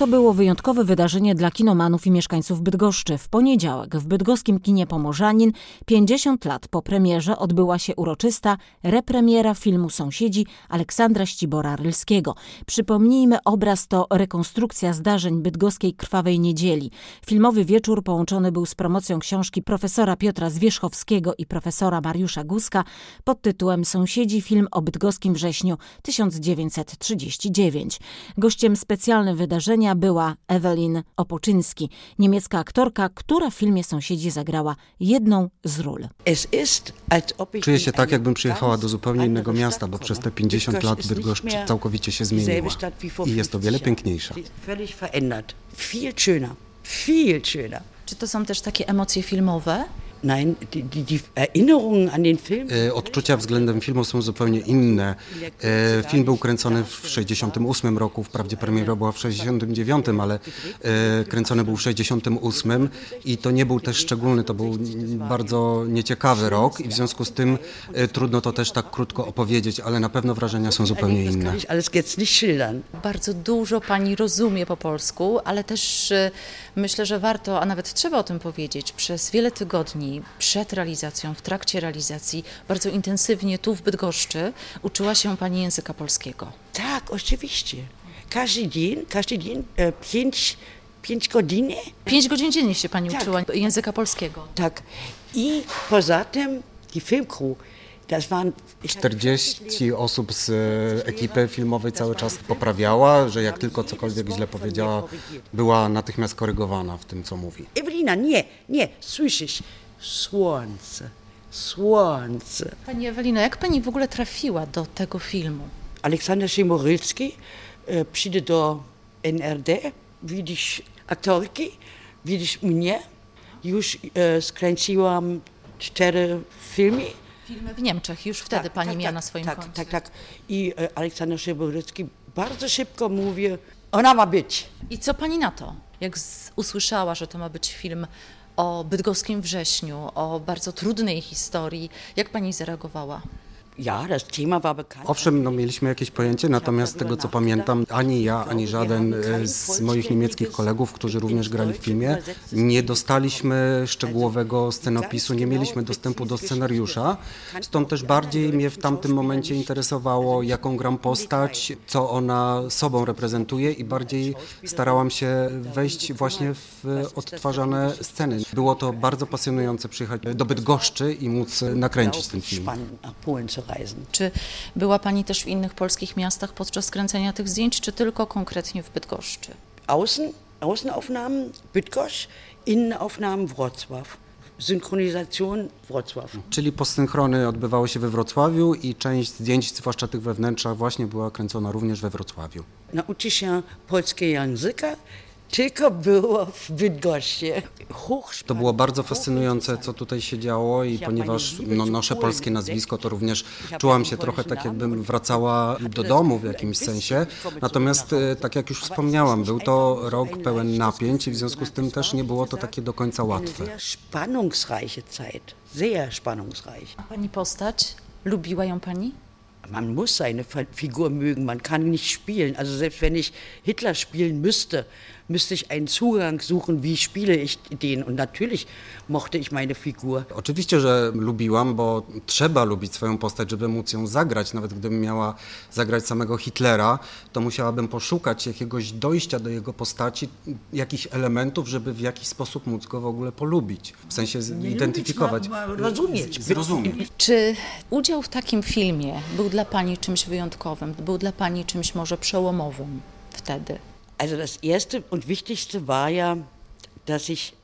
To było wyjątkowe wydarzenie dla kinomanów i mieszkańców Bydgoszczy. W poniedziałek w bydgoskim kinie Pomorzanin 50 lat po premierze odbyła się uroczysta repremiera filmu Sąsiedzi Aleksandra Ścibora-Rylskiego. Przypomnijmy, obraz to rekonstrukcja zdarzeń bydgoskiej Krwawej Niedzieli. Filmowy wieczór połączony był z promocją książki profesora Piotra Zwierzchowskiego i profesora Mariusza Guska pod tytułem Sąsiedzi film o bydgoskim wrześniu 1939. Gościem specjalnym wydarzenia była Ewelin Opoczynski, niemiecka aktorka, która w filmie Sąsiedzi zagrała jedną z ról. Czuję się tak, jakbym przyjechała do zupełnie innego miasta, bo przez te 50 lat Bydgoszcz całkowicie się zmieniła i jest o wiele piękniejsza. Czy to są też takie emocje filmowe? Nein, die, die, die Erinnerungen an den Film. E, Odczucia względem filmu są zupełnie inne. E, Film był kręcony w 68 roku, wprawdzie premiera była w 69, ale e, kręcony był w 68 i to nie był też szczególny, to był bardzo nieciekawy rok i w związku z tym trudno to też tak krótko opowiedzieć, ale na pewno wrażenia są zupełnie inne. Bardzo dużo pani rozumie po polsku, ale też myślę, że warto, a nawet trzeba o tym powiedzieć, przez wiele tygodni przed realizacją, w trakcie realizacji, bardzo intensywnie tu w Bydgoszczy uczyła się pani języka polskiego. Tak, oczywiście. Każdy dzień, każdy dzień, e, pięć, pięć godzin. Pięć godzin dziennie się pani Tak. uczyła języka polskiego. Tak. I poza tym ich hatte 40 osób z e, ekipy filmowej cały czas poprawiała, że jak tylko cokolwiek źle powiedziała, była natychmiast korygowana w tym, co mówi. Ewelina, nie, nie, słyszysz? Słońce, słońce. Pani Ewelino, jak pani w ogóle trafiła do tego filmu? Aleksander Szymorylski e, przyjdzie do NRD, widzisz aktorki, widzisz mnie. Już e, skręciłam cztery filmy. Filmy w Niemczech, już wtedy pani miała na swoim tak, koncie. Tak, tak. I e, Aleksander Szymorylski bardzo szybko mówi, ona ma być. I co pani na to? Jak z, usłyszała, że to ma być film o bydgoskim wrześniu, o bardzo trudnej historii, jak pani zareagowała? Ja, das Thema war bekannt. Owszem, no, mieliśmy jakieś pojęcie, natomiast z tego co pamiętam, ani ja, ani żaden e, z moich niemieckich kolegów, którzy również grali w filmie, nie dostaliśmy szczegółowego scenopisu, nie mieliśmy dostępu do scenariusza. Stąd też bardziej mnie w tamtym momencie interesowało, jaką gram postać, co ona sobą reprezentuje i bardziej starałam się wejść właśnie w odtwarzane sceny. Było to bardzo pasjonujące przyjechać do Bydgoszczy i móc nakręcić ten film. Reisen. Czy była pani też w innych polskich miastach podczas kręcenia tych zdjęć, czy tylko konkretnie w Bydgoszczy? Außen, Außenaufnahmen Bydgoszcz, Innenaufnahmen Wrocław. Synchronisation Wrocław. Czyli posynchrony odbywały się we Wrocławiu i część zdjęć, zwłaszcza tych we wnętrzach, właśnie była kręcona również we Wrocławiu. Nauczy się polskiego języka, tylko było w Bydgoszczy. To było bardzo fascynujące, co tutaj się działo i ponieważ no, noszę polskie nazwisko, to również czułam się trochę tak, jakbym wracała do domu w jakimś sensie. Natomiast, e, tak jak już wspomniałam, był to rok pełen napięć i w związku z tym też nie było to takie do końca łatwe. Spannungsreiche Zeit. Sehr spannungsreich. Pani postać? Lubiła ją pani? Man muss seine Figur mögen, man kann nicht spielen. Also selbst wenn ich Hitler spielen müsste, müsste ich einen Zugang suchen, wie spiele ich den. Und natürlich mochte ich meine Figur. Oczywiście, że lubiłam, bo trzeba lubić swoją postać, żeby móc ją zagrać. Nawet gdybym miała zagrać samego Hitlera, to musiałabym poszukać jakiegoś dojścia do jego postaci, jakichś elementów, żeby w jakiś sposób móc go w ogóle polubić. W sensie zidentyfikować. ma- ma- rozumieć. Zrozumieć. Czy udział w takim filmie był dla pani czymś wyjątkowym, był dla pani czymś może przełomowym wtedy? Also das Erste und Wichtigste war ja, dass ich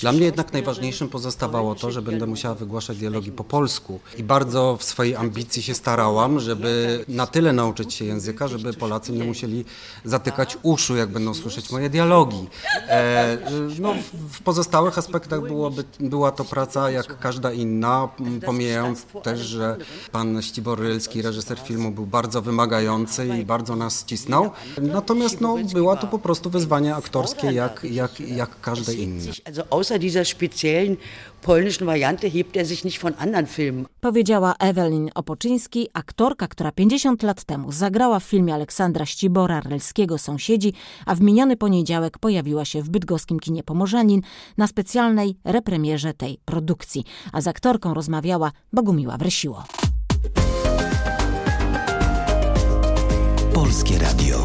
Dla mnie jednak najważniejszym pozostawało to, że będę musiała wygłaszać dialogi po polsku. I bardzo w swojej ambicji się starałam, żeby na tyle nauczyć się języka, żeby Polacy nie musieli zatykać uszu, jak będą słyszeć moje dialogi. E, no, w- pozostałych aspektach byłoby, była to praca jak każda inna, pomijając też, że pan Ścibor Rylski, reżyser filmu, był bardzo wymagający i bardzo nas cisnął. Natomiast no, była to po prostu wyzwanie aktorskie jak, jak, jak każde inne. Inne. Also außer dieser speziellen polnischen Variante hebt er sich nicht von anderen Filmen. Powiedziała Ewelin Opoczyński, aktorka, która 50 lat temu zagrała w filmie Aleksandra Ścibora Relskiego Sąsiedzi, a w miniony poniedziałek pojawiła się w bydgoskim kinie Pomorzanin na specjalnej repremierze tej produkcji. A z aktorką rozmawiała Bogumiła Wrysiło. Polskie Radio.